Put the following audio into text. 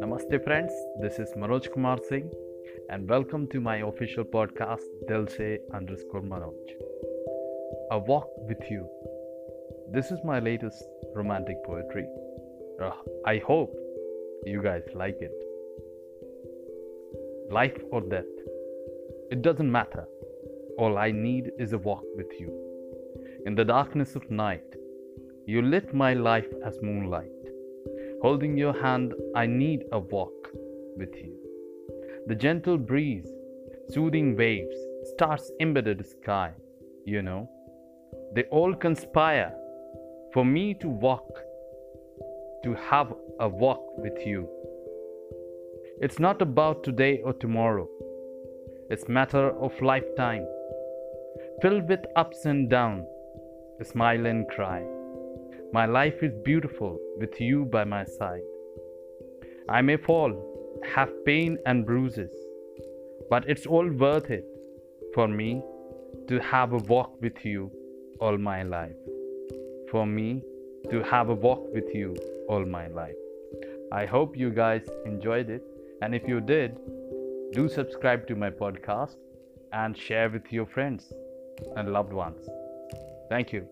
Namaste, friends. This is Manoj Kumar Singh, and welcome to my official podcast, Dil Se underscore Manoj. A walk with you. This is my latest romantic poetry. Uh, I hope you guys like it. Life or death, it doesn't matter. All I need is a walk with you. In the darkness of night, you lit my life as moonlight. Holding your hand, I need a walk with you. The gentle breeze, soothing waves, stars embedded sky, you know, they all conspire for me to walk, to have a walk with you. It's not about today or tomorrow. It's matter of lifetime, filled with ups and downs, smile and cry. My life is beautiful with you by my side. I may fall, have pain and bruises, but it's all worth it for me to have a walk with you all my life. For me to have a walk with you all my life. I hope you guys enjoyed it, and if you did, do subscribe to my podcast and share with your friends and loved ones. Thank you.